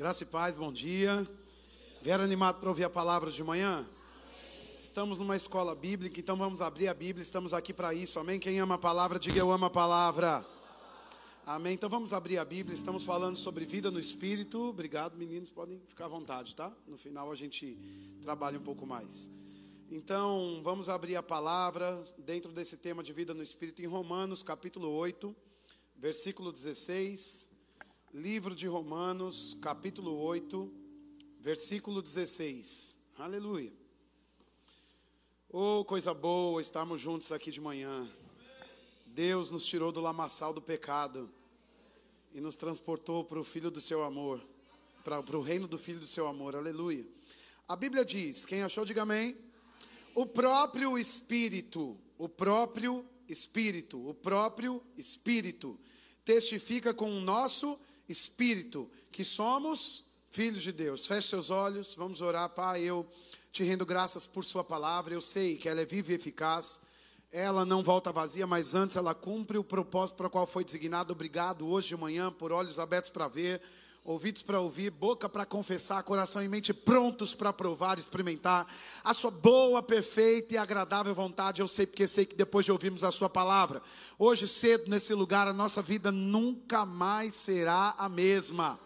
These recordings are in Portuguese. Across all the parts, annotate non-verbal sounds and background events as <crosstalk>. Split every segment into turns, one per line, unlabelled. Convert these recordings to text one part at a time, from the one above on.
Graça e paz, bom dia. Vieram animado para ouvir a palavra de manhã? Estamos numa escola bíblica, então vamos abrir a Bíblia, estamos aqui para isso, amém? Quem ama a palavra, diga eu amo a palavra. Amém? Então vamos abrir a Bíblia, estamos falando sobre vida no Espírito. Obrigado, meninos, podem ficar à vontade, tá? No final a gente trabalha um pouco mais. Então vamos abrir a palavra dentro desse tema de vida no Espírito em Romanos, capítulo 8, versículo 16. Livro de Romanos, capítulo 8, versículo 16. Aleluia. Oh, coisa boa estarmos juntos aqui de manhã. Deus nos tirou do lamaçal do pecado e nos transportou para o Filho do seu amor, para, o reino do Filho do seu amor. Aleluia. A Bíblia diz: quem achou, diga amém. O próprio Espírito, o próprio Espírito, o próprio Espírito testifica com o nosso espírito que somos filhos de Deus. Feche seus olhos, vamos orar, Pai. Eu te rendo graças por Sua palavra. Eu sei que ela é viva e eficaz. Ela não volta vazia, mas antes ela cumpre o propósito para o qual foi designado. Obrigado hoje de manhã por olhos abertos para ver ouvidos para ouvir, boca para confessar, coração e mente prontos para provar, experimentar a sua boa, perfeita e agradável vontade. Eu sei porque sei que depois de ouvirmos a sua palavra, hoje cedo nesse lugar, a nossa vida nunca mais será a mesma.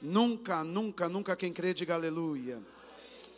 Nunca, nunca, nunca quem crê diga aleluia.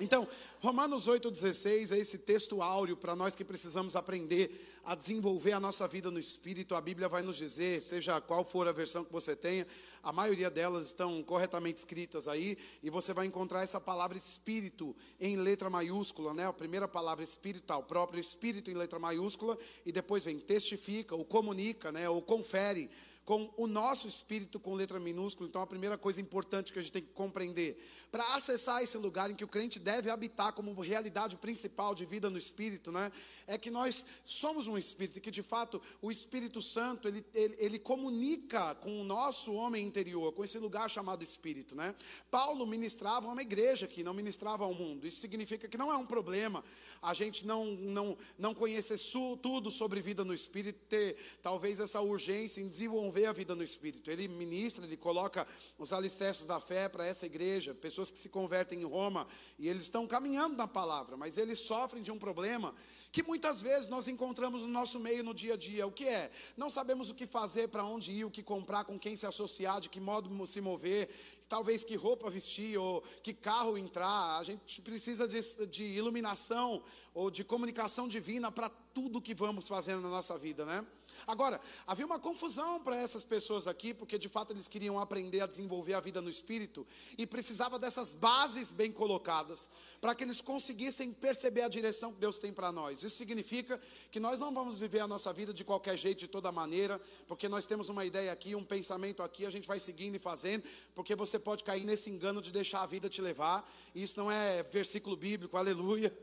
Então, Romanos 8,16 é esse texto áureo para nós que precisamos aprender a desenvolver a nossa vida no Espírito. A Bíblia vai nos dizer, seja qual for a versão que você tenha, a maioria delas estão corretamente escritas aí, e você vai encontrar essa palavra Espírito em letra maiúscula, né? A primeira palavra Espírito, tá, o próprio Espírito em letra maiúscula, e depois vem testifica, ou comunica, né? Ou confere com o nosso espírito com letra minúscula. Então, a primeira coisa importante que a gente tem que compreender, para acessar esse lugar em que o crente deve habitar como realidade principal de vida no espírito, né, é que nós somos um espírito, que de fato o Espírito Santo, ele, ele, ele comunica com o nosso homem interior, com esse lugar chamado espírito, né? Paulo ministrava uma igreja que não ministrava ao mundo. Isso significa que não é um problema a gente não, não, não conhecer tudo sobre vida no Espírito, ter talvez essa urgência em desenvolver a vida no Espírito. Ele ministra, ele coloca os alicerces da fé para essa igreja, pessoas que se convertem em Roma, e eles estão caminhando na palavra, mas eles sofrem de um problema que muitas vezes nós encontramos no nosso meio no dia a dia. O que é? Não sabemos o que fazer, para onde ir, o que comprar, com quem se associar, de que modo se mover, talvez que roupa vestir ou que carro entrar. A gente precisa de, de iluminação ou de comunicação divina para tudo que vamos fazendo na nossa vida, né? Agora, havia uma confusão para essas pessoas aqui, porque de fato eles queriam aprender a desenvolver a vida no espírito e precisava dessas bases bem colocadas para que eles conseguissem perceber a direção que Deus tem para nós. Isso significa que nós não vamos viver a nossa vida de qualquer jeito, de toda maneira, porque nós temos uma ideia aqui, um pensamento aqui, a gente vai seguindo e fazendo, porque você pode cair nesse engano de deixar a vida te levar. Isso não é versículo bíblico, aleluia.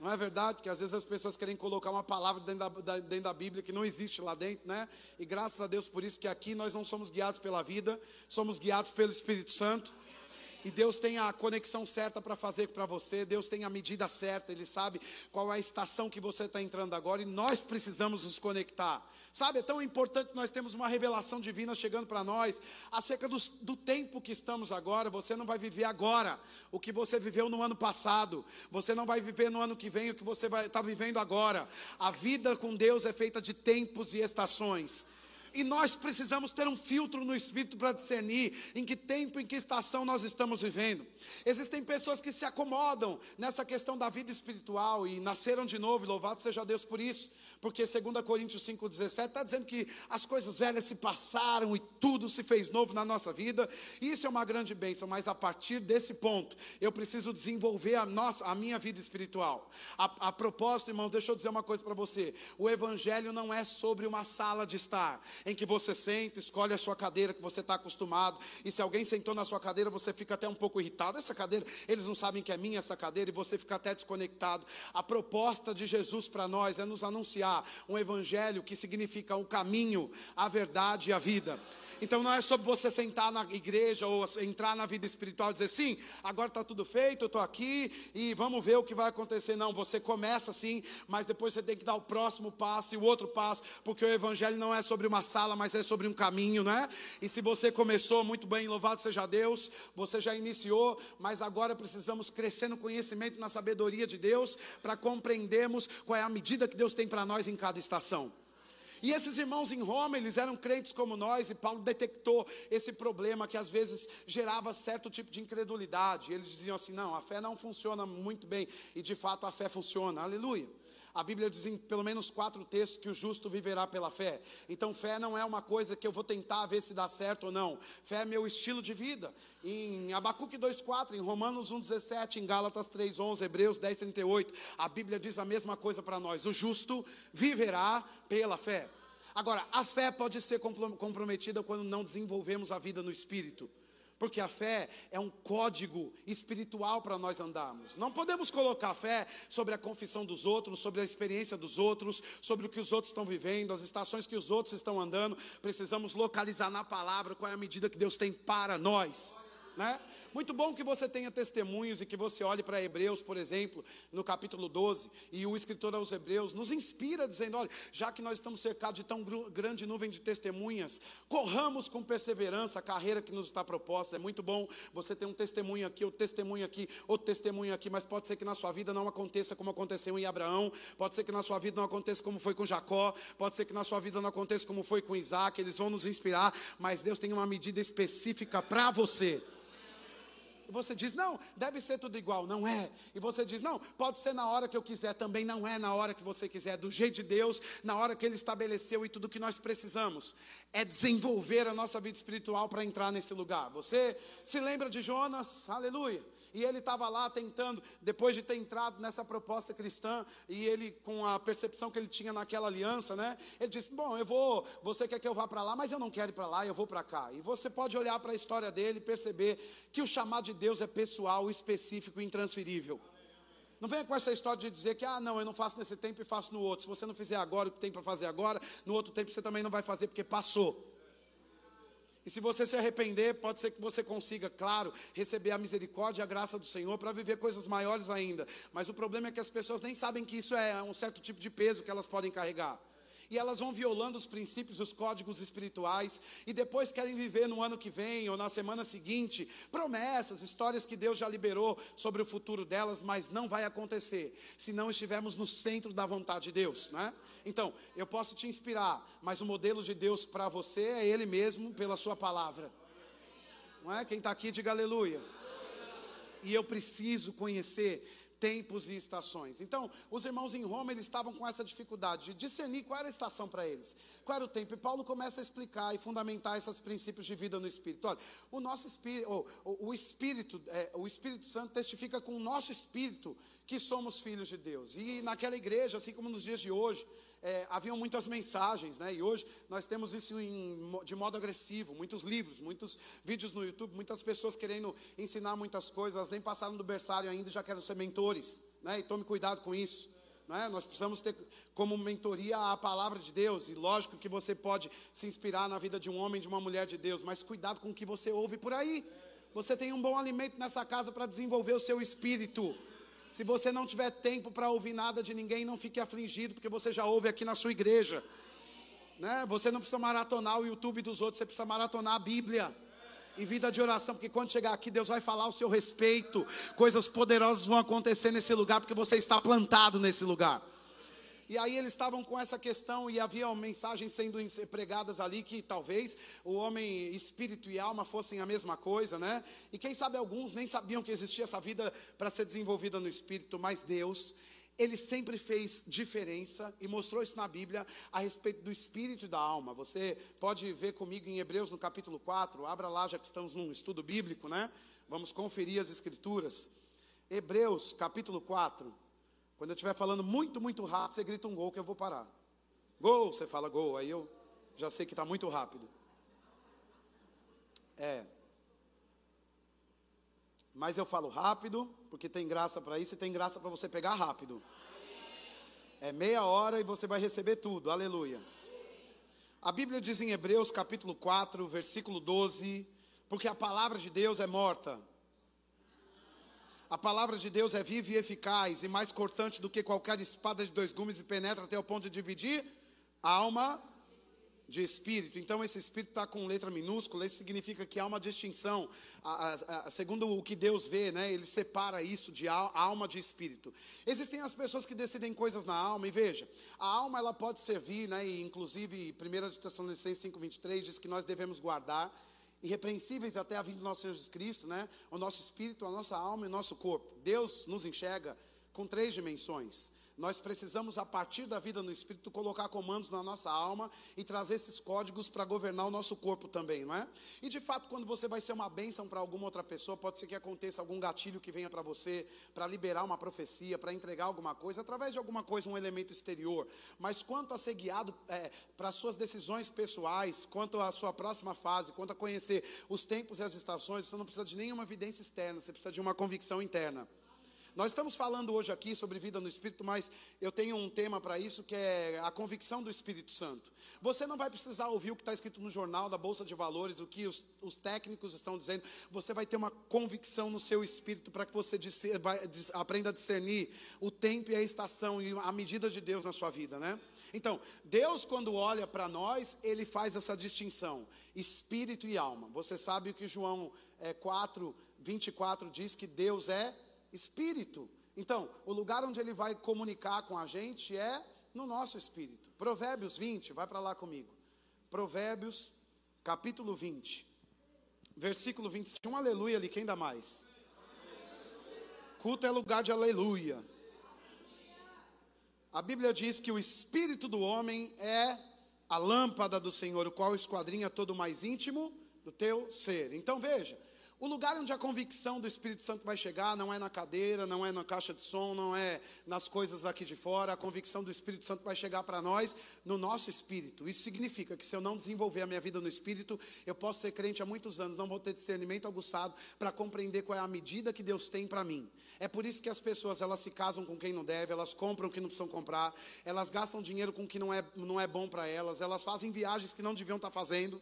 Não é verdade? Que às vezes as pessoas querem colocar uma palavra dentro da, da, dentro da Bíblia que não existe lá dentro, né? E graças a Deus por isso que aqui nós não somos guiados pela vida, somos guiados pelo Espírito Santo. E Deus tem a conexão certa para fazer para você, Deus tem a medida certa, Ele sabe qual é a estação que você está entrando agora, e nós precisamos nos conectar. Sabe, é tão importante nós temos uma revelação divina chegando para nós acerca do, do tempo que estamos agora. Você não vai viver agora o que você viveu no ano passado, você não vai viver no ano que vem o que você está vivendo agora. A vida com Deus é feita de tempos e estações. E nós precisamos ter um filtro no espírito para discernir em que tempo, em que estação nós estamos vivendo. Existem pessoas que se acomodam nessa questão da vida espiritual e nasceram de novo, louvado seja Deus por isso, porque 2 Coríntios 5,17 está dizendo que as coisas velhas se passaram e tudo se fez novo na nossa vida. Isso é uma grande bênção, mas a partir desse ponto, eu preciso desenvolver a, nossa, a minha vida espiritual. A, a propósito, irmãos, deixa eu dizer uma coisa para você: o Evangelho não é sobre uma sala de estar em que você senta, escolhe a sua cadeira que você está acostumado, e se alguém sentou na sua cadeira, você fica até um pouco irritado. Essa cadeira, eles não sabem que é minha essa cadeira, e você fica até desconectado. A proposta de Jesus para nós é nos anunciar um evangelho que significa o caminho, a verdade e a vida. Então não é sobre você sentar na igreja ou entrar na vida espiritual e dizer sim, agora está tudo feito, eu estou aqui e vamos ver o que vai acontecer. Não, você começa assim, mas depois você tem que dar o próximo passo e o outro passo, porque o evangelho não é sobre uma sala, mas é sobre um caminho, né? E se você começou muito bem, louvado seja Deus, você já iniciou, mas agora precisamos crescer no conhecimento na sabedoria de Deus para compreendermos qual é a medida que Deus tem para nós em cada estação. E esses irmãos em Roma, eles eram crentes como nós, e Paulo detectou esse problema que às vezes gerava certo tipo de incredulidade. Eles diziam assim: não, a fé não funciona muito bem, e de fato a fé funciona, aleluia. A Bíblia diz em pelo menos quatro textos que o justo viverá pela fé. Então, fé não é uma coisa que eu vou tentar ver se dá certo ou não. Fé é meu estilo de vida. Em Abacuque 2,4, em Romanos 1,17, em Gálatas 3,11, Hebreus 10,38, a Bíblia diz a mesma coisa para nós: o justo viverá pela fé. Agora, a fé pode ser comprometida quando não desenvolvemos a vida no espírito. Porque a fé é um código espiritual para nós andarmos. Não podemos colocar fé sobre a confissão dos outros, sobre a experiência dos outros, sobre o que os outros estão vivendo, as estações que os outros estão andando. Precisamos localizar na palavra qual é a medida que Deus tem para nós. Né? Muito bom que você tenha testemunhos e que você olhe para Hebreus, por exemplo, no capítulo 12, e o escritor aos Hebreus nos inspira dizendo: olha, já que nós estamos cercados de tão grande nuvem de testemunhas, corramos com perseverança a carreira que nos está proposta. É muito bom você ter um testemunho aqui, outro testemunho aqui, outro testemunho aqui, mas pode ser que na sua vida não aconteça como aconteceu em Abraão, pode ser que na sua vida não aconteça como foi com Jacó, pode ser que na sua vida não aconteça como foi com Isaac, eles vão nos inspirar, mas Deus tem uma medida específica para você. E você diz, não, deve ser tudo igual. Não é. E você diz, não, pode ser na hora que eu quiser. Também não é na hora que você quiser. É do jeito de Deus, na hora que Ele estabeleceu e tudo que nós precisamos. É desenvolver a nossa vida espiritual para entrar nesse lugar. Você se lembra de Jonas? Aleluia. E ele estava lá tentando, depois de ter entrado nessa proposta cristã, e ele, com a percepção que ele tinha naquela aliança, né? Ele disse: Bom, eu vou, você quer que eu vá para lá, mas eu não quero ir para lá, eu vou para cá. E você pode olhar para a história dele e perceber que o chamado de Deus é pessoal, específico e intransferível. Não venha com essa história de dizer que, ah, não, eu não faço nesse tempo e faço no outro. Se você não fizer agora o que tem para fazer agora, no outro tempo você também não vai fazer porque passou. E se você se arrepender, pode ser que você consiga, claro, receber a misericórdia e a graça do Senhor para viver coisas maiores ainda. Mas o problema é que as pessoas nem sabem que isso é um certo tipo de peso que elas podem carregar e elas vão violando os princípios, os códigos espirituais, e depois querem viver no ano que vem ou na semana seguinte promessas, histórias que Deus já liberou sobre o futuro delas, mas não vai acontecer se não estivermos no centro da vontade de Deus, né? Então, eu posso te inspirar, mas o modelo de Deus para você é Ele mesmo, pela Sua palavra. Não é? Quem está aqui, diga aleluia. E eu preciso conhecer tempos e estações. Então, os irmãos em Roma, eles estavam com essa dificuldade de discernir qual era a estação para eles, qual era o tempo. E Paulo começa a explicar e fundamentar esses princípios de vida no Espírito. Olha, o nosso Espírito, o, o Espírito, é, o Espírito Santo testifica com o nosso Espírito que somos filhos de Deus. E naquela igreja, assim como nos dias de hoje, é, haviam muitas mensagens, né? E hoje nós temos isso em, de modo agressivo, muitos livros, muitos vídeos no YouTube, muitas pessoas querendo ensinar muitas coisas, elas nem passaram do berçário ainda e já querem ser mentores, né? E tome cuidado com isso. É? Nós precisamos ter como mentoria a palavra de Deus, e lógico que você pode se inspirar na vida de um homem, de uma mulher de Deus, mas cuidado com o que você ouve por aí. Você tem um bom alimento nessa casa para desenvolver o seu espírito. Se você não tiver tempo para ouvir nada de ninguém, não fique afligido, porque você já ouve aqui na sua igreja. Né? Você não precisa maratonar o YouTube dos outros, você precisa maratonar a Bíblia. E vida de oração, porque quando chegar aqui, Deus vai falar ao seu respeito. Coisas poderosas vão acontecer nesse lugar, porque você está plantado nesse lugar. E aí eles estavam com essa questão e havia mensagens sendo pregadas ali que talvez o homem, espírito e alma fossem a mesma coisa, né? E quem sabe alguns nem sabiam que existia essa vida para ser desenvolvida no espírito, mas Deus, ele sempre fez diferença e mostrou isso na Bíblia a respeito do espírito e da alma. Você pode ver comigo em Hebreus no capítulo 4, abra lá já que estamos num estudo bíblico, né? Vamos conferir as escrituras. Hebreus capítulo 4. Quando eu estiver falando muito, muito rápido, você grita um gol que eu vou parar. Gol, você fala gol, aí eu já sei que está muito rápido. É. Mas eu falo rápido, porque tem graça para isso e tem graça para você pegar rápido. É meia hora e você vai receber tudo, aleluia. A Bíblia diz em Hebreus capítulo 4, versículo 12: Porque a palavra de Deus é morta a palavra de Deus é viva e eficaz e mais cortante do que qualquer espada de dois gumes e penetra até o ponto de dividir alma. de espírito. Então, esse espírito está com letra minúscula, isso significa que há uma distinção. A, a, a, segundo o que Deus vê, né, ele separa isso de alma de espírito. Existem as pessoas que decidem coisas na alma, e veja, a alma ela pode servir, né, e inclusive 1 Tessalonicenses 5,23 diz que nós devemos guardar irrepreensíveis até a vinda do nosso Senhor Jesus Cristo, né? O nosso espírito, a nossa alma e o nosso corpo. Deus nos enxerga com três dimensões. Nós precisamos, a partir da vida no Espírito, colocar comandos na nossa alma e trazer esses códigos para governar o nosso corpo também, não é? E de fato, quando você vai ser uma bênção para alguma outra pessoa, pode ser que aconteça algum gatilho que venha para você, para liberar uma profecia, para entregar alguma coisa, através de alguma coisa, um elemento exterior. Mas quanto a ser guiado é, para suas decisões pessoais, quanto à sua próxima fase, quanto a conhecer os tempos e as estações, você não precisa de nenhuma evidência externa, você precisa de uma convicção interna. Nós estamos falando hoje aqui sobre vida no Espírito, mas eu tenho um tema para isso que é a convicção do Espírito Santo. Você não vai precisar ouvir o que está escrito no jornal da Bolsa de Valores, o que os, os técnicos estão dizendo. Você vai ter uma convicção no seu espírito para que você vai, aprenda a discernir o tempo e a estação e a medida de Deus na sua vida, né? Então, Deus, quando olha para nós, ele faz essa distinção: espírito e alma. Você sabe o que João é, 4, 24 diz que Deus é espírito. Então, o lugar onde ele vai comunicar com a gente é no nosso espírito. Provérbios 20, vai para lá comigo. Provérbios, capítulo 20, versículo 21. Aleluia ali, quem dá mais? Culto é lugar de aleluia. A Bíblia diz que o espírito do homem é a lâmpada do Senhor, o qual esquadrinha todo o mais íntimo do teu ser. Então veja, o lugar onde a convicção do Espírito Santo vai chegar não é na cadeira, não é na caixa de som, não é nas coisas aqui de fora. A convicção do Espírito Santo vai chegar para nós no nosso espírito. Isso significa que se eu não desenvolver a minha vida no espírito, eu posso ser crente há muitos anos, não vou ter discernimento aguçado para compreender qual é a medida que Deus tem para mim. É por isso que as pessoas elas se casam com quem não deve, elas compram o que não precisam comprar, elas gastam dinheiro com o que não é, não é bom para elas, elas fazem viagens que não deviam estar tá fazendo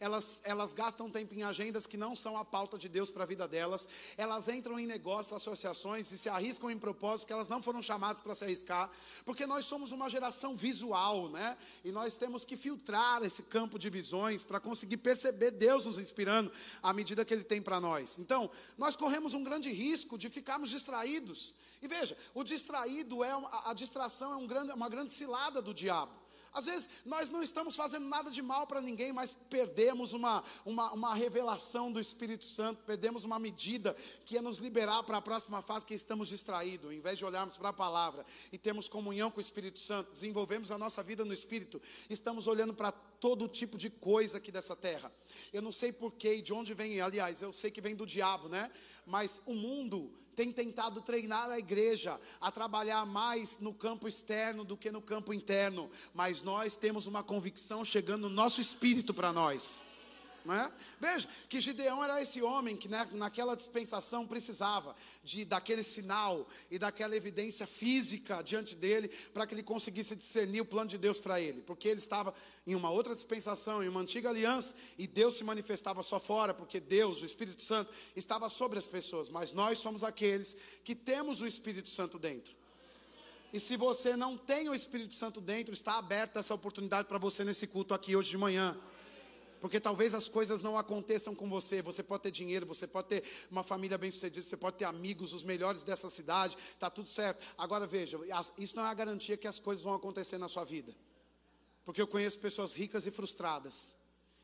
elas, elas gastam tempo em agendas que não são a pauta de Deus para a vida delas, elas entram em negócios, associações e se arriscam em propósitos que elas não foram chamadas para se arriscar, porque nós somos uma geração visual, né? E nós temos que filtrar esse campo de visões para conseguir perceber Deus nos inspirando à medida que Ele tem para nós. Então, nós corremos um grande risco de ficarmos distraídos. E veja, o distraído é a, distração é um grande, uma grande cilada do diabo. Às vezes nós não estamos fazendo nada de mal para ninguém, mas perdemos uma, uma, uma, revelação do Espírito Santo, perdemos uma medida que é nos liberar para a próxima fase que estamos distraídos, em vez de olharmos para a palavra e termos comunhão com o Espírito Santo, desenvolvemos a nossa vida no Espírito, estamos olhando para todo tipo de coisa aqui dessa terra. Eu não sei porquê e de onde vem, aliás, eu sei que vem do diabo, né? Mas o mundo tem tentado treinar a igreja a trabalhar mais no campo externo do que no campo interno, mas nós temos uma convicção chegando no nosso espírito para nós. É? Veja que Gideão era esse homem que né, naquela dispensação precisava de daquele sinal e daquela evidência física diante dele para que ele conseguisse discernir o plano de Deus para ele, porque ele estava em uma outra dispensação, em uma antiga aliança, e Deus se manifestava só fora, porque Deus, o Espírito Santo, estava sobre as pessoas, mas nós somos aqueles que temos o Espírito Santo dentro. E se você não tem o Espírito Santo dentro, está aberta essa oportunidade para você nesse culto aqui hoje de manhã. Porque talvez as coisas não aconteçam com você. Você pode ter dinheiro, você pode ter uma família bem-sucedida, você pode ter amigos, os melhores dessa cidade, está tudo certo. Agora veja, isso não é a garantia que as coisas vão acontecer na sua vida. Porque eu conheço pessoas ricas e frustradas.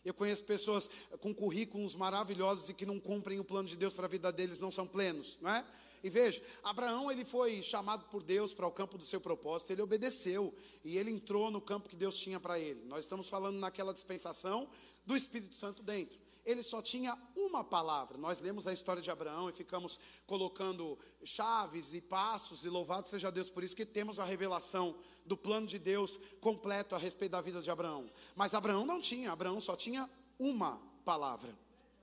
Eu conheço pessoas com currículos maravilhosos e que não cumprem o plano de Deus para a vida deles, não são plenos, não é? E veja, Abraão ele foi chamado por Deus para o campo do seu propósito, ele obedeceu e ele entrou no campo que Deus tinha para ele. Nós estamos falando naquela dispensação do Espírito Santo dentro. Ele só tinha uma palavra. Nós lemos a história de Abraão e ficamos colocando chaves e passos, e louvado seja Deus por isso, que temos a revelação do plano de Deus completo a respeito da vida de Abraão. Mas Abraão não tinha, Abraão só tinha uma palavra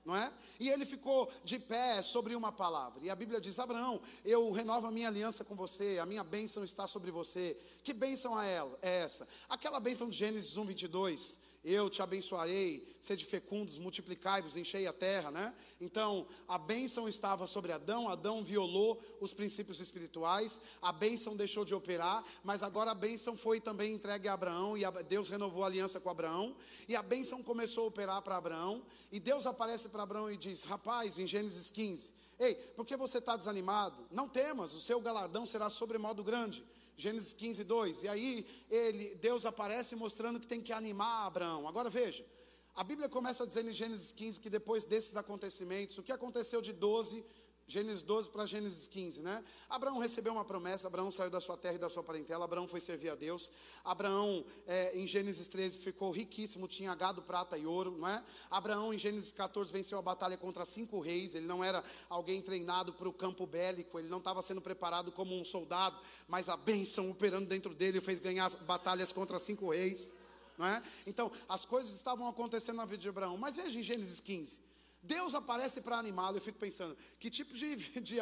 não é? E ele ficou de pé sobre uma palavra. E a Bíblia diz: Abraão, eu renovo a minha aliança com você, a minha bênção está sobre você. Que bênção é, é essa? Aquela bênção de Gênesis 1, 22. Eu te abençoarei, sede fecundos, multiplicai-vos, enchei a terra, né? Então, a bênção estava sobre Adão, Adão violou os princípios espirituais, a bênção deixou de operar, mas agora a bênção foi também entregue a Abraão, e Deus renovou a aliança com Abraão, e a bênção começou a operar para Abraão, e Deus aparece para Abraão e diz: Rapaz, em Gênesis 15, ei, por que você está desanimado? Não temas, o seu galardão será sobremodo grande. Gênesis 15, 2. E aí ele, Deus aparece mostrando que tem que animar Abraão. Agora veja, a Bíblia começa dizendo em Gênesis 15 que depois desses acontecimentos, o que aconteceu de 12 Gênesis 12 para Gênesis 15, né? Abraão recebeu uma promessa, Abraão saiu da sua terra e da sua parentela, Abraão foi servir a Deus. Abraão, é, em Gênesis 13, ficou riquíssimo, tinha gado, prata e ouro, não é? Abraão, em Gênesis 14, venceu a batalha contra cinco reis, ele não era alguém treinado para o campo bélico, ele não estava sendo preparado como um soldado, mas a bênção operando dentro dele fez ganhar batalhas contra cinco reis, não é? Então, as coisas estavam acontecendo na vida de Abraão, mas veja em Gênesis 15, Deus aparece para animá-lo. Eu fico pensando, que tipo de, <laughs> de,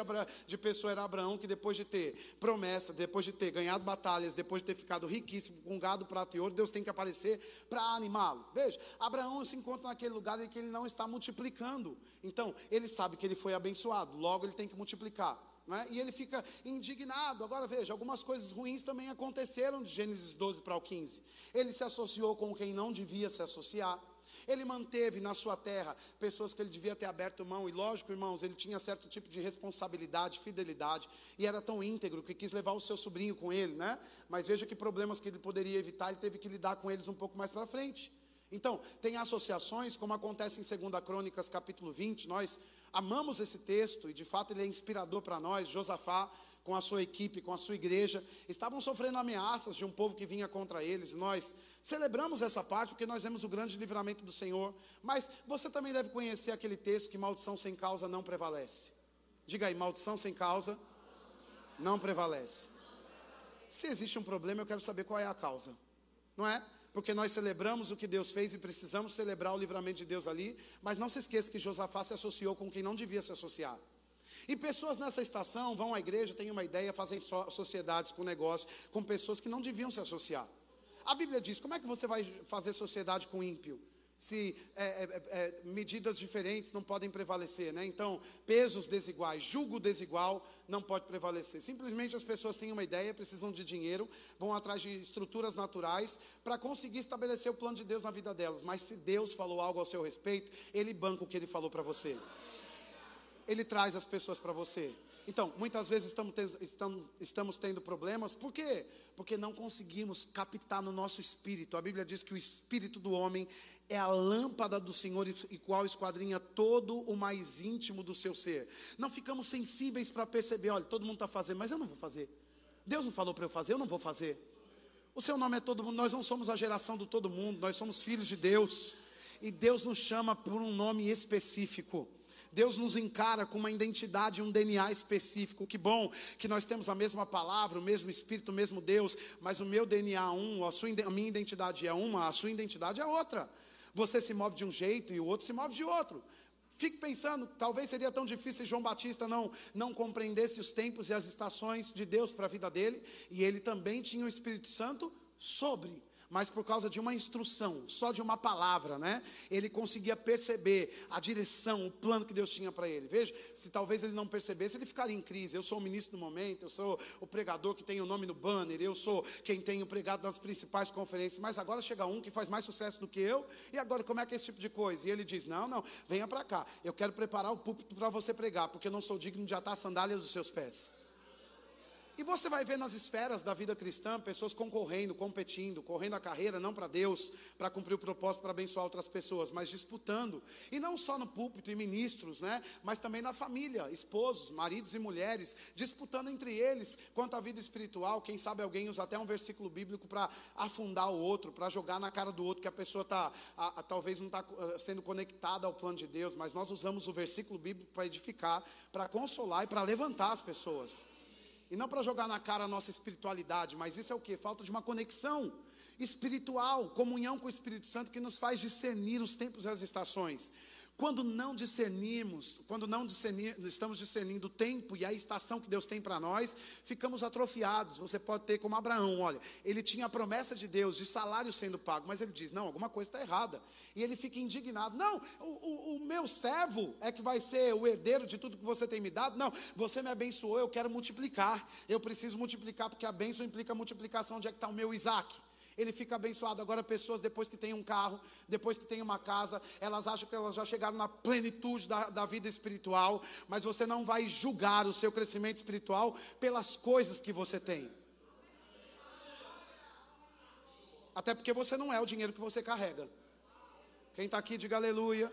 de, pessoa era Abraão que depois de ter promessa, depois de ter ganhado batalhas, depois de ter ficado riquíssimo com gado, prata e ouro, Deus tem que aparecer para animá-lo. Veja, Abraão se encontra naquele lugar em que ele não está multiplicando. Então, ele sabe que ele foi abençoado, logo ele tem que multiplicar. É? E ele fica indignado. Agora veja, algumas coisas ruins também aconteceram de Gênesis 12 para o 15. Ele se associou com quem não devia se associar. Ele manteve na sua terra pessoas que ele devia ter aberto mão, e lógico, irmãos, ele tinha certo tipo de responsabilidade, fidelidade, e era tão íntegro que quis levar o seu sobrinho com ele, né? Mas veja que problemas que ele poderia evitar, ele teve que lidar com eles um pouco mais para frente. Então, tem associações, como acontece em 2 Crônicas, capítulo 20, nós amamos esse texto, e de fato ele é inspirador para nós, Josafá, com a sua equipe, com a sua igreja, estavam sofrendo ameaças de um povo que vinha contra eles. Nós celebramos essa parte porque nós vemos o grande livramento do Senhor. Mas você também deve conhecer aquele texto que maldição sem causa não prevalece. Diga aí, maldição sem causa não prevalece. Se existe um problema, eu quero saber qual é a causa. Não é? Porque nós celebramos o que Deus fez e precisamos celebrar o livramento de Deus ali, mas não se esqueça que Josafá se associou com quem não devia se associar. E pessoas nessa estação vão à igreja, têm uma ideia, fazem so sociedades com negócio, com pessoas que não deviam se associar. A Bíblia diz: como é que você vai fazer sociedade com ímpio? Se é, é, é, medidas diferentes não podem prevalecer, né? Então, pesos desiguais, julgo desigual não pode prevalecer. Simplesmente as pessoas têm uma ideia, precisam de dinheiro, vão atrás de estruturas naturais para conseguir estabelecer o plano de Deus na vida delas. Mas se Deus falou algo ao seu respeito, Ele banca o que Ele falou para você. Ele traz as pessoas para você. Então, muitas vezes estamos tendo, estamos, estamos tendo problemas, por quê? Porque não conseguimos captar no nosso espírito. A Bíblia diz que o espírito do homem é a lâmpada do Senhor e qual esquadrinha todo o mais íntimo do seu ser. Não ficamos sensíveis para perceber, olha, todo mundo está fazendo, mas eu não vou fazer. Deus não falou para eu fazer, eu não vou fazer. O seu nome é todo mundo, nós não somos a geração do todo mundo, nós somos filhos de Deus. E Deus nos chama por um nome específico. Deus nos encara com uma identidade, um DNA específico. Que bom que nós temos a mesma palavra, o mesmo Espírito, o mesmo Deus, mas o meu DNA é um, a, sua, a minha identidade é uma, a sua identidade é outra. Você se move de um jeito e o outro se move de outro. Fique pensando, talvez seria tão difícil João Batista não, não compreendesse os tempos e as estações de Deus para a vida dele, e ele também tinha o Espírito Santo sobre mas por causa de uma instrução, só de uma palavra, né? Ele conseguia perceber a direção, o plano que Deus tinha para ele. Veja, se talvez ele não percebesse, ele ficaria em crise. Eu sou o ministro do momento, eu sou o pregador que tem o nome no banner, eu sou quem tem o pregado nas principais conferências, mas agora chega um que faz mais sucesso do que eu, e agora como é que é esse tipo de coisa? E ele diz: Não, não, venha para cá, eu quero preparar o púlpito para você pregar, porque eu não sou digno de atar sandálias dos seus pés. E você vai ver nas esferas da vida cristã pessoas concorrendo, competindo, correndo a carreira não para Deus, para cumprir o propósito para abençoar outras pessoas, mas disputando. E não só no púlpito e ministros, né, mas também na família, esposos, maridos e mulheres, disputando entre eles quanto à vida espiritual. Quem sabe alguém usa até um versículo bíblico para afundar o outro, para jogar na cara do outro que a pessoa tá, a, a, talvez não está sendo conectada ao plano de Deus, mas nós usamos o versículo bíblico para edificar, para consolar e para levantar as pessoas. E não para jogar na cara a nossa espiritualidade, mas isso é o que? Falta de uma conexão espiritual, comunhão com o Espírito Santo que nos faz discernir os tempos e as estações. Quando não discernimos, quando não discernir, estamos discernindo o tempo e a estação que Deus tem para nós, ficamos atrofiados. Você pode ter como Abraão, olha, ele tinha a promessa de Deus de salário sendo pago, mas ele diz: não, alguma coisa está errada. E ele fica indignado: não, o, o, o meu servo é que vai ser o herdeiro de tudo que você tem me dado. Não, você me abençoou, eu quero multiplicar. Eu preciso multiplicar, porque a bênção implica multiplicação. Onde é que está o meu Isaac? Ele fica abençoado. Agora, pessoas, depois que têm um carro, depois que têm uma casa, elas acham que elas já chegaram na plenitude da, da vida espiritual, mas você não vai julgar o seu crescimento espiritual pelas coisas que você tem. Até porque você não é o dinheiro que você carrega. Quem está aqui, diga aleluia.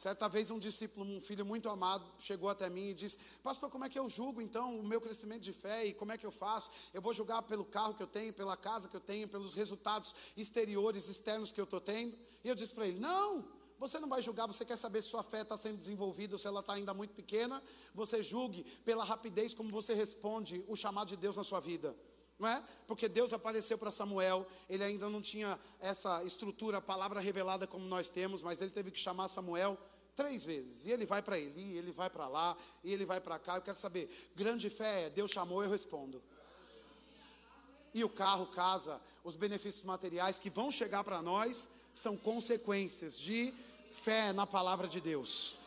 Certa vez um discípulo, um filho muito amado, chegou até mim e disse: Pastor, como é que eu julgo então o meu crescimento de fé e como é que eu faço? Eu vou julgar pelo carro que eu tenho, pela casa que eu tenho, pelos resultados exteriores, externos que eu estou tendo? E eu disse para ele: Não, você não vai julgar, você quer saber se sua fé está sendo desenvolvida ou se ela está ainda muito pequena. Você julgue pela rapidez como você responde o chamado de Deus na sua vida não é? Porque Deus apareceu para Samuel, ele ainda não tinha essa estrutura, a palavra revelada como nós temos, mas ele teve que chamar Samuel três vezes. E ele vai para Eli, ele vai para lá, e ele vai para cá. Eu quero saber, grande fé é, Deus chamou, eu respondo. E o carro, casa, os benefícios materiais que vão chegar para nós são consequências de fé na palavra de Deus.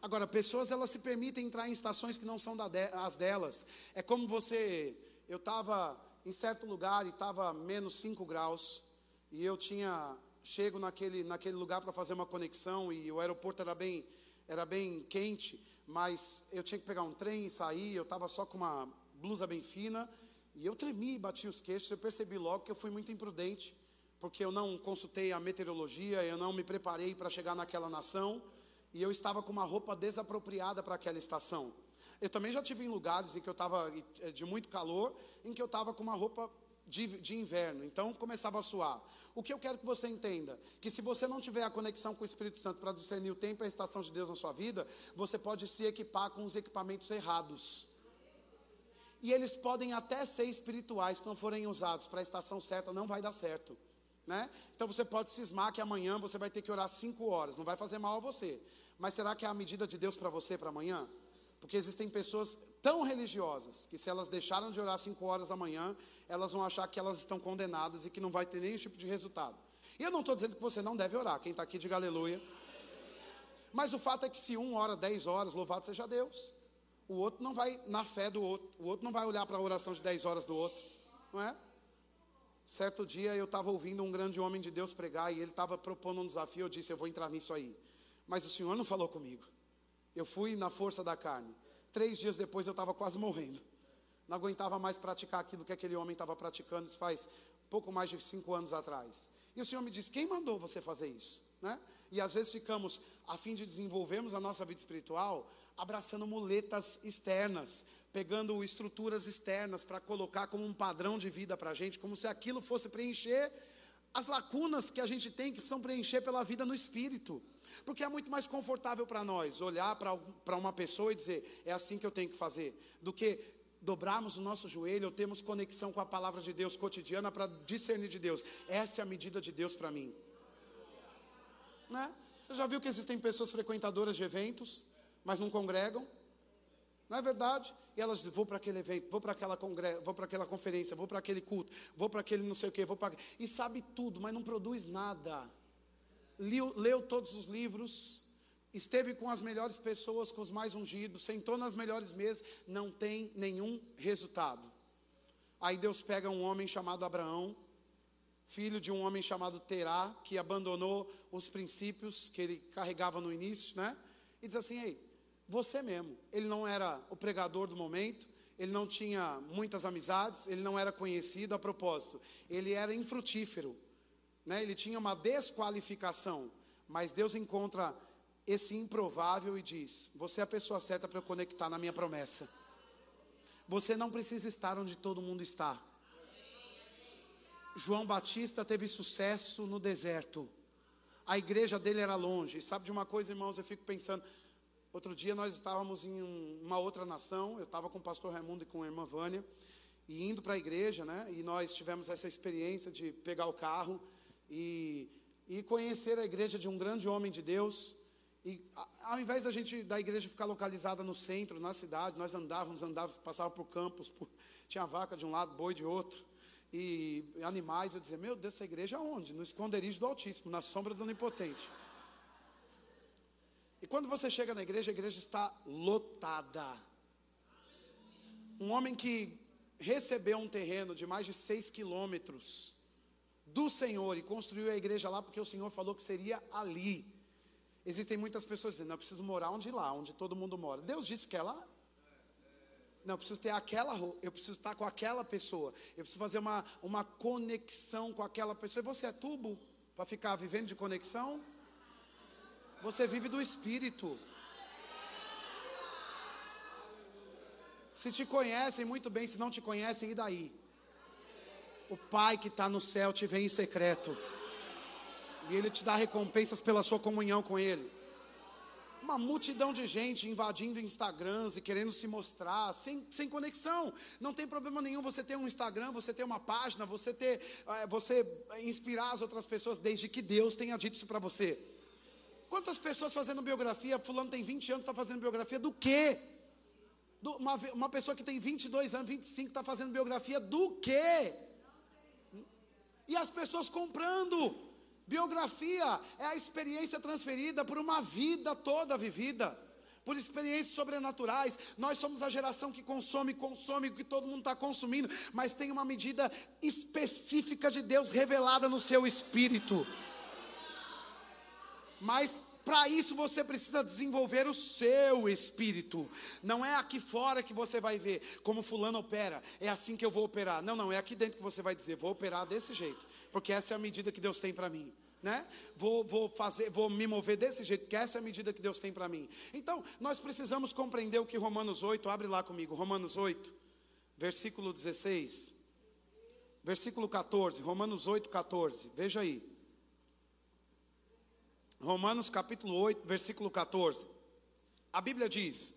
Agora, pessoas elas se permitem entrar em estações que não são as delas. É como você eu estava em certo lugar e estava menos 5 graus, e eu tinha chego naquele, naquele lugar para fazer uma conexão, e o aeroporto era bem, era bem quente, mas eu tinha que pegar um trem e sair, eu estava só com uma blusa bem fina, e eu tremi bati os queixos, eu percebi logo que eu fui muito imprudente, porque eu não consultei a meteorologia, eu não me preparei para chegar naquela nação, e eu estava com uma roupa desapropriada para aquela estação. Eu também já tive em lugares em que eu estava eh, de muito calor, em que eu estava com uma roupa de, de, inverno, então começava a suar. O que eu quero que você entenda, que se você não tiver a conexão com o Espírito Santo para discernir o tempo e a estação de Deus na sua vida, você pode se equipar com os equipamentos errados. E eles podem até ser espirituais, se não forem usados para a estação certa, não vai dar certo. Né? Então você pode cismar que amanhã você vai ter que orar cinco horas, não vai fazer mal a você. Mas será que é a medida de Deus para você para amanhã? Porque existem pessoas tão religiosas que se elas deixaram de orar cinco horas da manhã, elas vão achar que elas estão condenadas e que não vai ter nenhum tipo de resultado. E eu não estou dizendo que você não deve orar. Quem está aqui, diga aleluia. Mas o fato é que se um ora, dez horas, louvado seja Deus. O outro não vai na fé do outro. O outro não vai olhar para a oração de dez horas do outro. Não é? Certo dia eu estava ouvindo um grande homem de Deus pregar e ele estava propondo um desafio. Eu disse: Eu vou entrar nisso aí. Mas o Senhor não falou comigo. Eu fui na força da carne. Três dias depois eu estava quase morrendo. Não aguentava mais praticar aquilo que aquele homem estava praticando, isso faz pouco mais de cinco anos atrás. E o Senhor me disse: quem mandou você fazer isso? Né? E às vezes ficamos, a fim de desenvolvermos a nossa vida espiritual, abraçando muletas externas, pegando estruturas externas para colocar como um padrão de vida para a gente, como se aquilo fosse preencher as lacunas que a gente tem que precisam preencher pela vida no espírito. Porque é muito mais confortável para nós olhar para uma pessoa e dizer, é assim que eu tenho que fazer, do que dobrarmos o nosso joelho ou termos conexão com a palavra de Deus cotidiana para discernir de Deus. Essa é a medida de Deus para mim. Né? Você já viu que existem pessoas frequentadoras de eventos, mas não congregam? Não é verdade? E elas dizem, vou para aquele evento, vou para aquela congresso, vou para aquela conferência, vou para aquele culto, vou para aquele não sei o quê, vou para e sabe tudo, mas não produz nada. Leu, leu todos os livros, esteve com as melhores pessoas, com os mais ungidos, sentou nas melhores mesas, não tem nenhum resultado. Aí Deus pega um homem chamado Abraão, filho de um homem chamado Terá, que abandonou os princípios que ele carregava no início, né? E diz assim: Ei, você mesmo. Ele não era o pregador do momento, ele não tinha muitas amizades, ele não era conhecido a propósito, ele era infrutífero, né? ele tinha uma desqualificação, mas Deus encontra esse improvável e diz: Você é a pessoa certa para eu conectar na minha promessa. Você não precisa estar onde todo mundo está. João Batista teve sucesso no deserto. A igreja dele era longe. Sabe de uma coisa, irmãos? Eu fico pensando, Outro dia nós estávamos em um, uma outra nação, eu estava com o pastor Raimundo e com a irmã Vânia, e indo para a igreja, né? E nós tivemos essa experiência de pegar o carro e e conhecer a igreja de um grande homem de Deus. E ao invés da gente da igreja ficar localizada no centro, na cidade, nós andávamos, andávamos, passava por campos, por, tinha vaca de um lado, boi de outro, e animais. Eu dizia, meu Deus, essa igreja onde? No esconderijo do Altíssimo, na sombra do Onipotente. E quando você chega na igreja, a igreja está lotada. Um homem que recebeu um terreno de mais de seis quilômetros do Senhor e construiu a igreja lá porque o Senhor falou que seria ali. Existem muitas pessoas dizendo, eu preciso morar onde lá, onde todo mundo mora. Deus disse que é lá. Não, eu preciso ter aquela, eu preciso estar com aquela pessoa. Eu preciso fazer uma, uma conexão com aquela pessoa. E você é tubo para ficar vivendo de conexão? Você vive do Espírito. Se te conhecem muito bem, se não te conhecem, e daí? O Pai que está no céu te vê em secreto. E Ele te dá recompensas pela sua comunhão com Ele. Uma multidão de gente invadindo Instagrams e querendo se mostrar, sem, sem conexão. Não tem problema nenhum você ter um Instagram, você ter uma página, você ter, é, você inspirar as outras pessoas, desde que Deus tenha dito isso para você. Quantas pessoas fazendo biografia? Fulano tem 20 anos, está fazendo biografia do quê? Do, uma, uma pessoa que tem 22 anos, 25, está fazendo biografia do quê? E as pessoas comprando. Biografia é a experiência transferida por uma vida toda vivida, por experiências sobrenaturais. Nós somos a geração que consome, consome o que todo mundo está consumindo, mas tem uma medida específica de Deus revelada no seu espírito. Mas para isso você precisa desenvolver o seu espírito. Não é aqui fora que você vai ver como fulano opera. É assim que eu vou operar. Não, não, é aqui dentro que você vai dizer, vou operar desse jeito porque essa é a medida que Deus tem para mim. Né? Vou, vou fazer, vou me mover desse jeito, porque essa é a medida que Deus tem para mim. Então, nós precisamos compreender o que Romanos 8, abre lá comigo, Romanos 8, versículo 16, versículo 14, Romanos 8, 14, veja aí. Romanos capítulo 8, versículo 14. A Bíblia diz: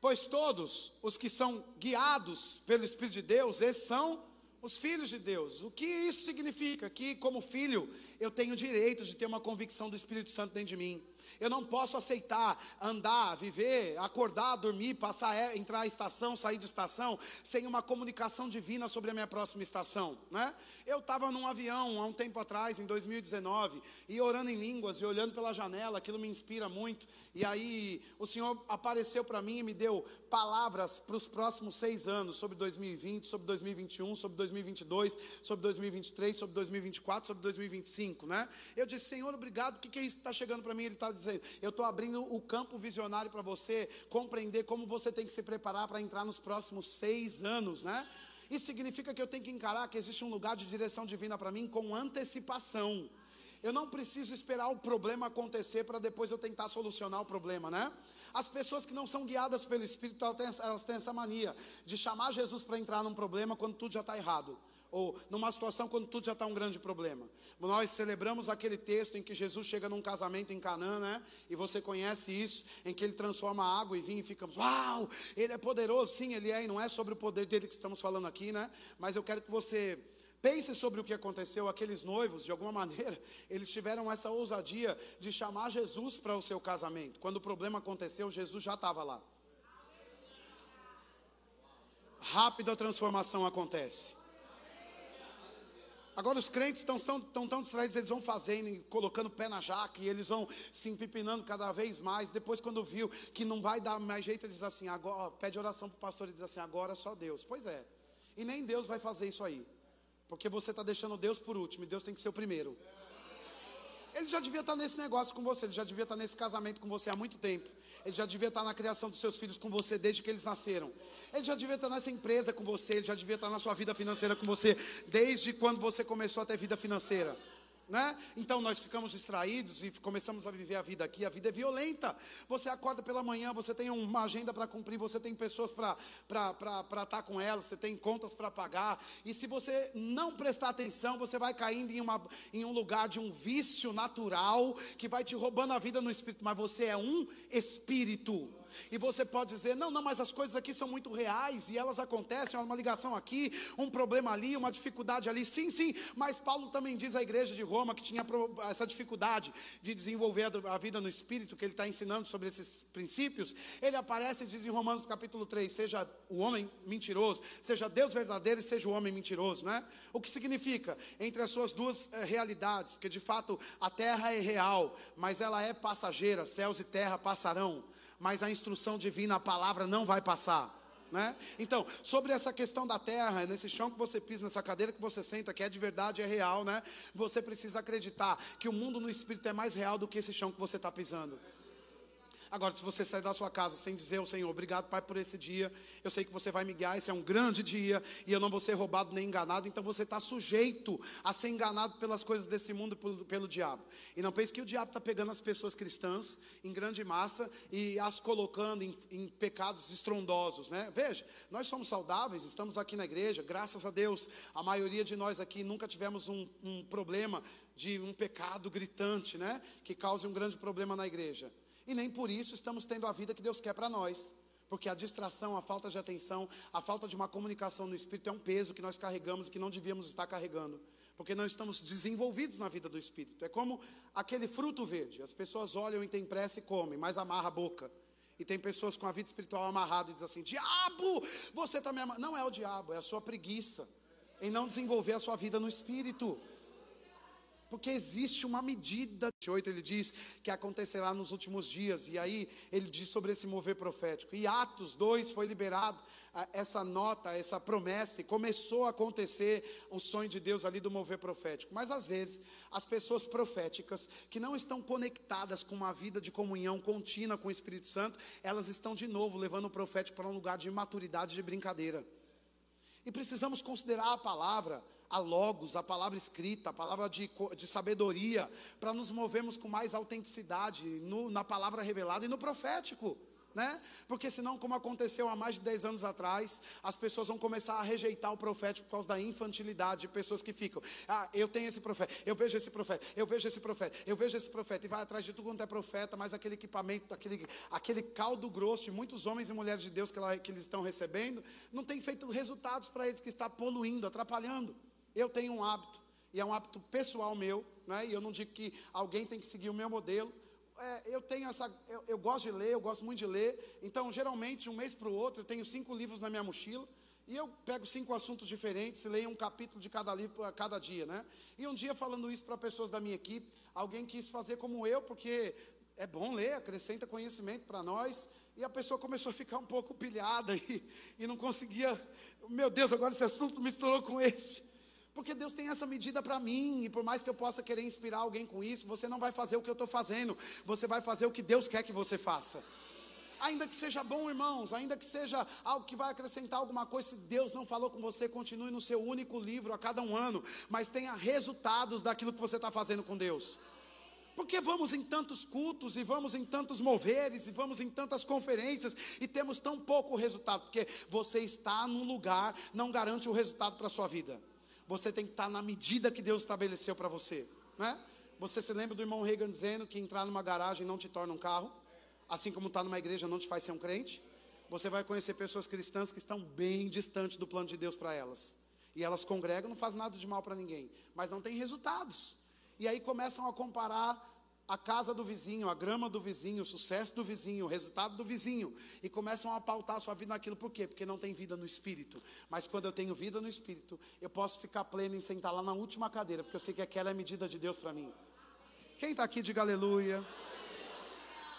Pois todos os que são guiados pelo Espírito de Deus, esses são os filhos de Deus. O que isso significa? Que, como filho, eu tenho direito de ter uma convicção do Espírito Santo dentro de mim. Eu não posso aceitar andar, viver, acordar, dormir, passar, é, entrar em estação, sair de estação, sem uma comunicação divina sobre a minha próxima estação, né? Eu estava num avião há um tempo atrás, em 2019, e orando em línguas e olhando pela janela, aquilo me inspira muito. E aí o Senhor apareceu para mim e me deu palavras para os próximos seis anos, sobre 2020, sobre 2021, sobre 2022, sobre 2023, sobre 2024, sobre 2025, né? Eu disse, Senhor, obrigado, o que, que é isso que está chegando para mim? Ele está dizendo, eu estou abrindo o campo visionário para você compreender como você tem que se preparar para entrar nos próximos seis anos, né? Isso significa que eu tenho que encarar que existe um lugar de direção divina para mim com antecipação. Eu não preciso esperar o problema acontecer para depois eu tentar solucionar o problema, né? As pessoas que não são guiadas pelo Espírito, elas têm, elas têm essa mania de chamar Jesus para entrar num problema quando tudo já está errado ou numa situação quando tudo já está um grande problema. Nós celebramos aquele texto em que Jesus chega num casamento em Canaã, né? E você conhece isso, em que ele transforma água e vinho e ficamos, uau, ele é poderoso, sim, ele é, e não é sobre o poder dele que estamos falando aqui, né? Mas eu quero que você Pense sobre o que aconteceu. Aqueles noivos, de alguma <laughs> maneira, eles tiveram essa ousadia de chamar Jesus para o seu casamento. Quando o problema aconteceu, Jesus já estava lá. Rápido a transformação acontece. Agora os crentes estão, tão, tão distraídos, eles vão fazendo, colocando pé na jaca, e eles vão se empipinando cada vez mais. Depois, quando viu que não vai dar mais jeito, ele diz assim: agora, pede oração para o pastor e diz assim: agora só Deus. Pois é. E nem Deus vai fazer isso aí. Porque você está deixando Deus por último, e Deus tem que ser o primeiro. Ele já devia estar nesse negócio com você, ele já devia estar nesse casamento com você há muito tempo. Ele já devia estar na criação dos seus filhos com você desde que eles nasceram. Ele já devia estar nessa empresa com você, ele já devia estar na sua vida financeira com você desde quando você começou a ter vida financeira. Né? Então nós ficamos distraídos e começamos a viver a vida aqui. A vida é violenta. Você acorda pela manhã, você tem uma agenda para cumprir, você tem pessoas para estar tá com elas, você tem contas para pagar. E se você não prestar atenção, você vai caindo em, uma, em um lugar de um vício natural que vai te roubando a vida no espírito. Mas você é um espírito. E você pode dizer: não, não, mas as coisas aqui são muito reais e elas acontecem, uma ligação aqui, um problema ali, uma dificuldade ali. Sim, sim, mas Paulo também diz à igreja de Roma que tinha essa dificuldade de desenvolver a vida no espírito, que ele está ensinando sobre esses princípios. Ele aparece e diz em Romanos capítulo 3: seja o homem mentiroso, seja Deus verdadeiro e seja o homem mentiroso, né? O que significa? Entre as suas duas eh, realidades, porque de fato a terra é real, mas ela é passageira, céus e terra passarão mas a instrução divina, a palavra não vai passar. Né? Então, sobre essa questão da terra, nesse chão que você pisa, nessa cadeira que você senta, que é de verdade, é real, né? Você precisa acreditar que o mundo no espírito é mais real do que esse chão que você está pisando. Agora, se você sair da sua casa sem dizer ao Senhor, obrigado, Pai, por esse dia, eu sei que você vai me guiar, esse é um grande dia, e eu não vou ser roubado nem enganado, então você está sujeito a ser enganado pelas coisas desse mundo pelo, pelo diabo. E não pense que o diabo está pegando as pessoas cristãs em grande massa e as colocando em, em pecados estrondosos, né? Veja, nós somos saudáveis, estamos aqui na igreja, graças a Deus, a maioria de nós aqui nunca tivemos um, um problema de um pecado gritante, né? Que cause um grande problema na igreja. E nem por isso estamos tendo a vida que Deus quer para nós. Porque a distração, a falta de atenção, a falta de uma comunicação no Espírito é um peso que nós carregamos e que não devíamos estar carregando. Porque não estamos desenvolvidos na vida do Espírito. É como aquele fruto verde. As pessoas olham e têm pressa e comem, mas amarra a boca. E tem pessoas com a vida espiritual amarrada e diz assim: Diabo, você está me amarrando. Não é o diabo, é a sua preguiça em não desenvolver a sua vida no Espírito. Porque existe uma medida. 8 ele diz que acontecerá nos últimos dias. E aí ele diz sobre esse mover profético. E Atos 2 foi liberado ah, essa nota, essa promessa, e começou a acontecer o sonho de Deus ali do mover profético. Mas às vezes, as pessoas proféticas que não estão conectadas com uma vida de comunhão contínua com o Espírito Santo, elas estão de novo levando o profético para um lugar de imaturidade, de brincadeira. E precisamos considerar a palavra a logos, a palavra escrita, a palavra de, de sabedoria, para nos movermos com mais autenticidade no, na palavra revelada e no profético. Né? Porque senão, como aconteceu há mais de 10 anos atrás, as pessoas vão começar a rejeitar o profético por causa da infantilidade de pessoas que ficam, ah, eu tenho esse profeta, eu vejo esse profeta, eu vejo esse profeta, eu vejo esse profeta, e vai atrás de tudo quanto é profeta, mas aquele equipamento, aquele, aquele caldo grosso de muitos homens e mulheres de Deus que, que eles estão recebendo, não tem feito resultados para eles, que está poluindo, atrapalhando. Eu tenho um hábito, e é um hábito pessoal meu, né? e eu não digo que alguém tem que seguir o meu modelo. É, eu tenho essa, eu, eu, gosto de ler, eu gosto muito de ler. Então, geralmente, um mês para o outro, eu tenho cinco livros na minha mochila. E eu pego cinco assuntos diferentes e leio um capítulo de cada livro a cada dia, né? E um dia, falando isso para pessoas da minha equipe, alguém quis fazer como eu, porque é bom ler, acrescenta conhecimento para nós. E a pessoa começou a ficar um pouco pilhada <laughs> e, e não conseguia. Meu Deus, agora esse assunto misturou com esse. Porque Deus tem essa medida para mim, e por mais que eu possa querer inspirar alguém com isso, você não vai fazer o que eu estou fazendo, você vai fazer o que Deus quer que você faça. Ainda que seja bom, irmãos, ainda que seja algo que vai acrescentar alguma coisa, se Deus não falou com você, continue no seu único livro a cada um ano, mas tenha resultados daquilo que você está fazendo com Deus. Porque vamos em tantos cultos e vamos em tantos moveres e vamos em tantas conferências e temos tão pouco resultado, porque você está num lugar não garante o resultado para a sua vida você tem que estar na medida que Deus estabeleceu para você, né? Você se lembra do irmão Reagan dizendo que entrar numa garagem não te torna um carro, assim como estar numa igreja não te faz ser um crente? Você vai conhecer pessoas cristãs que estão bem distantes do plano de Deus para elas. E elas congregam, não faz nada de mal para ninguém, mas não tem resultados. E aí começam a comparar a casa do vizinho, a grama do vizinho, o sucesso do vizinho, o resultado do vizinho, e começam a pautar a sua vida naquilo. Por quê? Porque não tem vida no espírito. Mas quando eu tenho vida no espírito, eu posso ficar pleno em sentar lá na última cadeira, porque eu sei que aquela é a medida de Deus para mim. Quem está aqui, diga aleluia.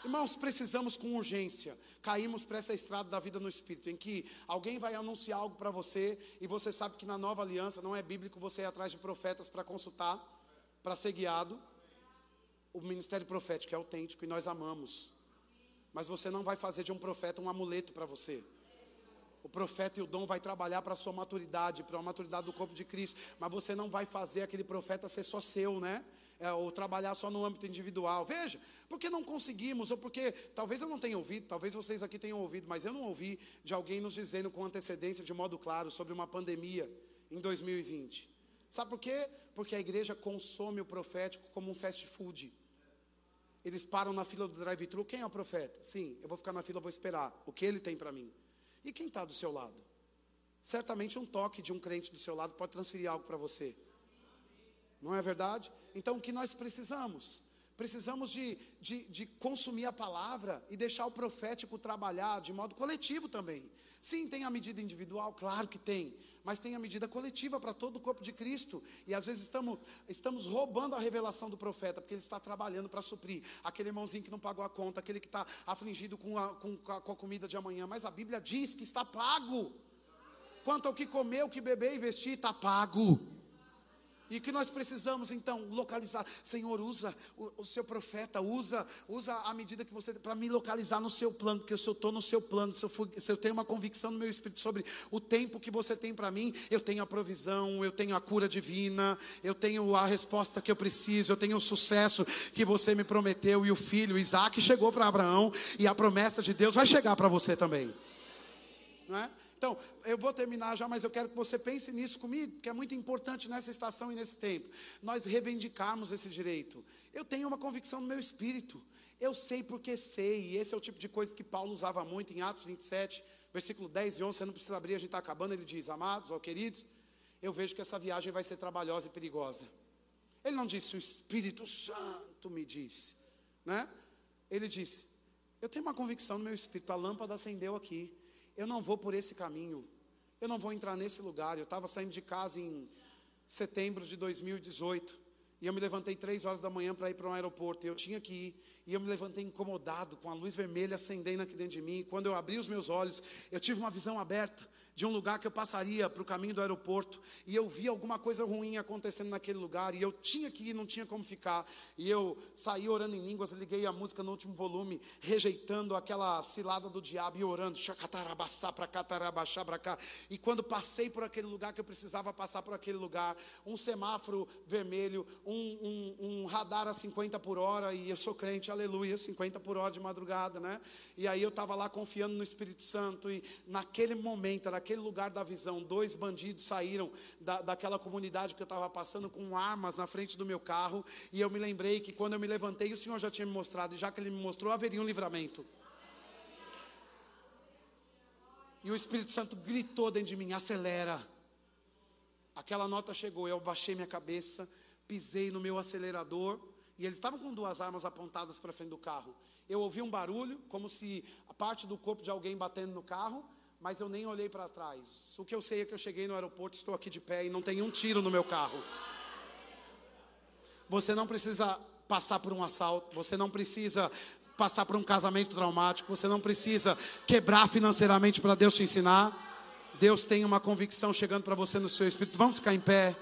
Irmãos, precisamos com urgência. Caímos para essa estrada da vida no Espírito, em que alguém vai anunciar algo para você, e você sabe que na nova aliança não é bíblico você ir atrás de profetas para consultar, para ser guiado o ministério profético é autêntico e nós amamos. Mas você não vai fazer de um profeta um amuleto para você. O profeta e o dom vai trabalhar para a sua maturidade, para a maturidade do corpo de Cristo. Mas você não vai fazer aquele profeta ser só seu, né? É, ou trabalhar só no âmbito individual. Veja, porque não conseguimos, ou porque talvez eu não tenha ouvido, talvez vocês aqui tenham ouvido, mas eu não ouvi de alguém nos dizendo com antecedência, de modo claro, sobre uma pandemia em 2020. Sabe por quê? Porque a igreja consome o profético como um fast food. Eles param na fila do drive-thru. Quem é o profeta? Sim, eu vou ficar na fila, vou esperar. O que ele tem para mim? E quem está do seu lado? Certamente um toque de um crente do seu lado pode transferir algo para você. Não é verdade? Então o que nós precisamos? Precisamos de, de, de, consumir a palavra e deixar o profético trabalhar de modo coletivo também. Sim, tem a medida individual, claro que tem, mas tem a medida coletiva para todo o corpo de Cristo. E às vezes estamos, estamos roubando a revelação do profeta, porque ele está trabalhando para suprir aquele irmãozinho que não pagou a conta, aquele que está afligido com a, com, com a comida de amanhã. Mas a Bíblia diz que está pago. Quanto ao que comer, o que beber e vestir, está pago. E o que nós precisamos então localizar, Senhor, usa o, o seu profeta, usa, usa a medida que você para me localizar no seu plano, porque se eu estou no seu plano, se eu, se eu tenho uma convicção no meu espírito sobre o tempo que você tem para mim, eu tenho a provisão, eu tenho a cura divina, eu tenho a resposta que eu preciso, eu tenho o sucesso que você me prometeu, e o filho Isaac chegou para Abraão, e a promessa de Deus vai chegar para você também. Não é? Então, eu vou terminar já, mas eu quero que você pense nisso comigo, que é muito importante nessa estação e nesse tempo. Nós reivindicarmos esse direito. Eu tenho uma convicção no meu espírito. Eu sei porque sei. E esse é o tipo de coisa que Paulo usava muito em Atos 27, versículo 10 e 11. Você não precisa abrir, a gente está acabando. Ele diz: Amados, ó queridos, eu vejo que essa viagem vai ser trabalhosa e perigosa. Ele não disse, o Espírito Santo me disse, né? Ele disse, eu tenho uma convicção no meu espírito, a lâmpada acendeu aqui eu não vou por esse caminho, eu não vou entrar nesse lugar. Eu estava saindo de casa em setembro de 2018 e eu me levantei três horas da manhã para ir para um aeroporto. Eu tinha que ir e eu me levantei incomodado com a luz vermelha acendendo aqui dentro de mim. E quando eu abri os meus olhos, eu tive uma visão aberta de um lugar que eu passaria para o caminho do aeroporto, e eu vi alguma coisa ruim acontecendo naquele lugar, e eu tinha que ir, não tinha como ficar, e eu saí orando em línguas, liguei a música no último volume, rejeitando aquela cilada do diabo e orando, chacatarabaçá para cá, tarabaxá para cá, e quando passei por aquele lugar que eu precisava passar por aquele lugar, um semáforo vermelho, um, um, um radar a 50 por hora, e eu sou crente, aleluia, 50 por hora de madrugada, né? E aí eu estava lá confiando no Espírito Santo, e naquele momento, era naquele lugar da visão, dois bandidos saíram da, daquela comunidade que eu estava passando com armas na frente do meu carro. E eu me lembrei que quando eu me levantei, o Senhor já tinha me mostrado, e já que Ele me mostrou, haveria um livramento. E o Espírito Santo gritou dentro de mim: acelera. Aquela nota chegou, eu baixei minha cabeça, pisei no meu acelerador, e eles estavam com duas armas apontadas para frente do carro. Eu ouvi um barulho, como se a parte do corpo de alguém batendo no carro, mas eu nem olhei para trás. O que eu sei é que eu cheguei no aeroporto, estou aqui de pé e não tem um tiro no meu carro. Você não precisa passar por um assalto, você não precisa passar por um casamento traumático, você não precisa quebrar financeiramente para Deus te ensinar. Deus tem uma convicção chegando para você no seu espírito. Vamos ficar em pé.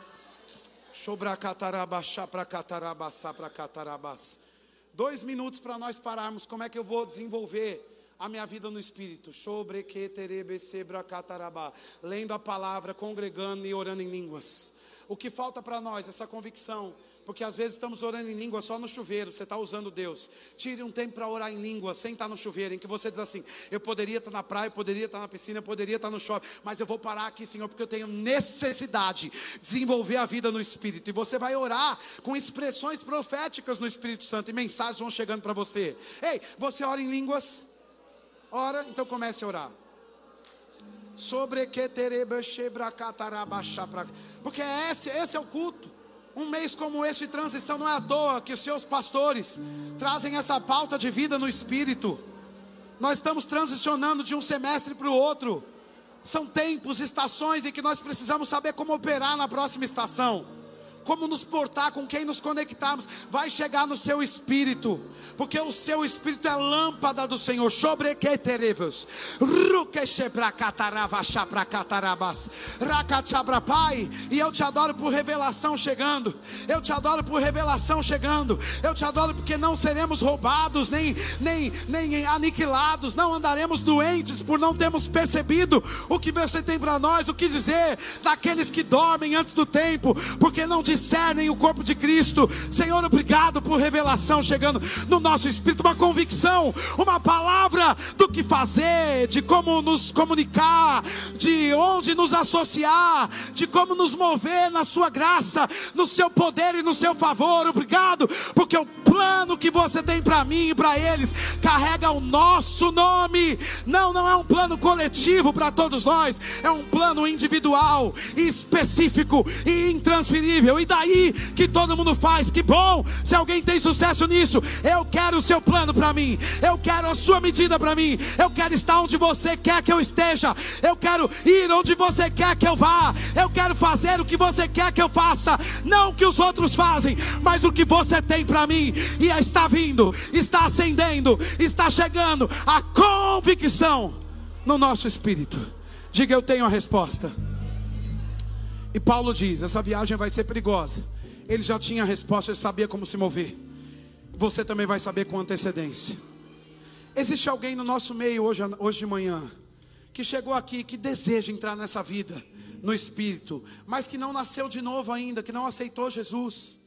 Dois minutos para nós pararmos. Como é que eu vou desenvolver a minha vida no Espírito. Lendo a palavra, congregando e orando em línguas. O que falta para nós? Essa convicção. Porque às vezes estamos orando em língua só no chuveiro, você está usando Deus. Tire um tempo para orar em língua, sem estar no chuveiro, em que você diz assim: eu poderia estar na praia, eu poderia estar na piscina, eu poderia estar no shopping, mas eu vou parar aqui, Senhor, porque eu tenho necessidade de desenvolver a vida no Espírito. E você vai orar com expressões proféticas no Espírito Santo, e mensagens vão chegando para você. Ei, você ora em línguas? Ora, então comece a orar. Sobre que Porque esse, esse é o culto. Um mês como este de transição não é à toa que os seus pastores trazem essa pauta de vida no espírito. Nós estamos transicionando de um semestre para o outro. São tempos, estações em que nós precisamos saber como operar na próxima estação como nos portar, com quem nos conectarmos, vai chegar no seu espírito, porque o seu espírito é lâmpada do Senhor. Sobre que terevos, Pai, e eu te adoro por revelação chegando, eu te adoro por revelação chegando, eu te adoro porque não seremos roubados, nem, nem, nem aniquilados, não andaremos doentes por não termos percebido o que você tem para nós, o que dizer daqueles que dormem antes do tempo, porque não discernem o corpo de Cristo. Senhor, obrigado por revelação chegando no nosso espírito, uma convicção, uma palavra do que fazer, de como nos comunicar, de onde nos associar, de como nos mover na sua graça, no seu poder e no seu favor. Obrigado, porque o plano que você tem para mim e para eles carrega o nosso nome. Não, não é um plano coletivo para todos nós, é um plano individual, específico e intransferível. E daí que todo mundo faz. Que bom! Se alguém tem sucesso nisso, eu quero o seu plano para mim. Eu quero a sua medida para mim. Eu quero estar onde você quer que eu esteja. Eu quero ir onde você quer que eu vá. Eu quero fazer o que você quer que eu faça, não o que os outros fazem, mas o que você tem para mim. E está vindo, está acendendo, está chegando a convicção no nosso espírito. Diga eu tenho a resposta. E Paulo diz: essa viagem vai ser perigosa. Ele já tinha a resposta, ele sabia como se mover. Você também vai saber com antecedência. Existe alguém no nosso meio hoje, hoje de manhã que chegou aqui que deseja entrar nessa vida no espírito, mas que não nasceu de novo ainda, que não aceitou Jesus.